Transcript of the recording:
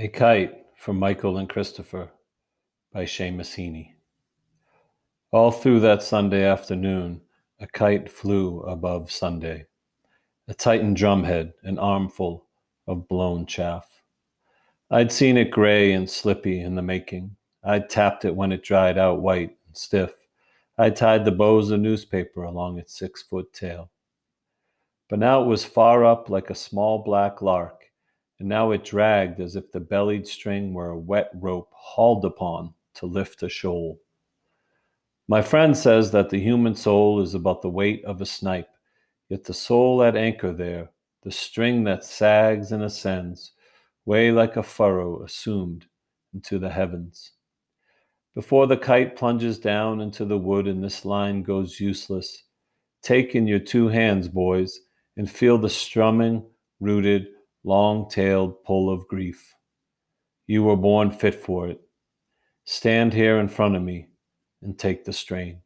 A Kite for Michael and Christopher by Seamus Heaney. All through that Sunday afternoon, a kite flew above Sunday, a tightened drumhead, an armful of blown chaff. I'd seen it gray and slippy in the making. I'd tapped it when it dried out white and stiff. I tied the bows of newspaper along its six foot tail. But now it was far up like a small black lark and now it dragged as if the bellied string were a wet rope hauled upon to lift a shoal. My friend says that the human soul is about the weight of a snipe, yet the soul at anchor there, the string that sags and ascends, weigh like a furrow assumed into the heavens. Before the kite plunges down into the wood and this line goes useless, take in your two hands, boys, and feel the strumming, rooted, long tailed pull of grief. You were born fit for it. Stand here in front of me and take the strain.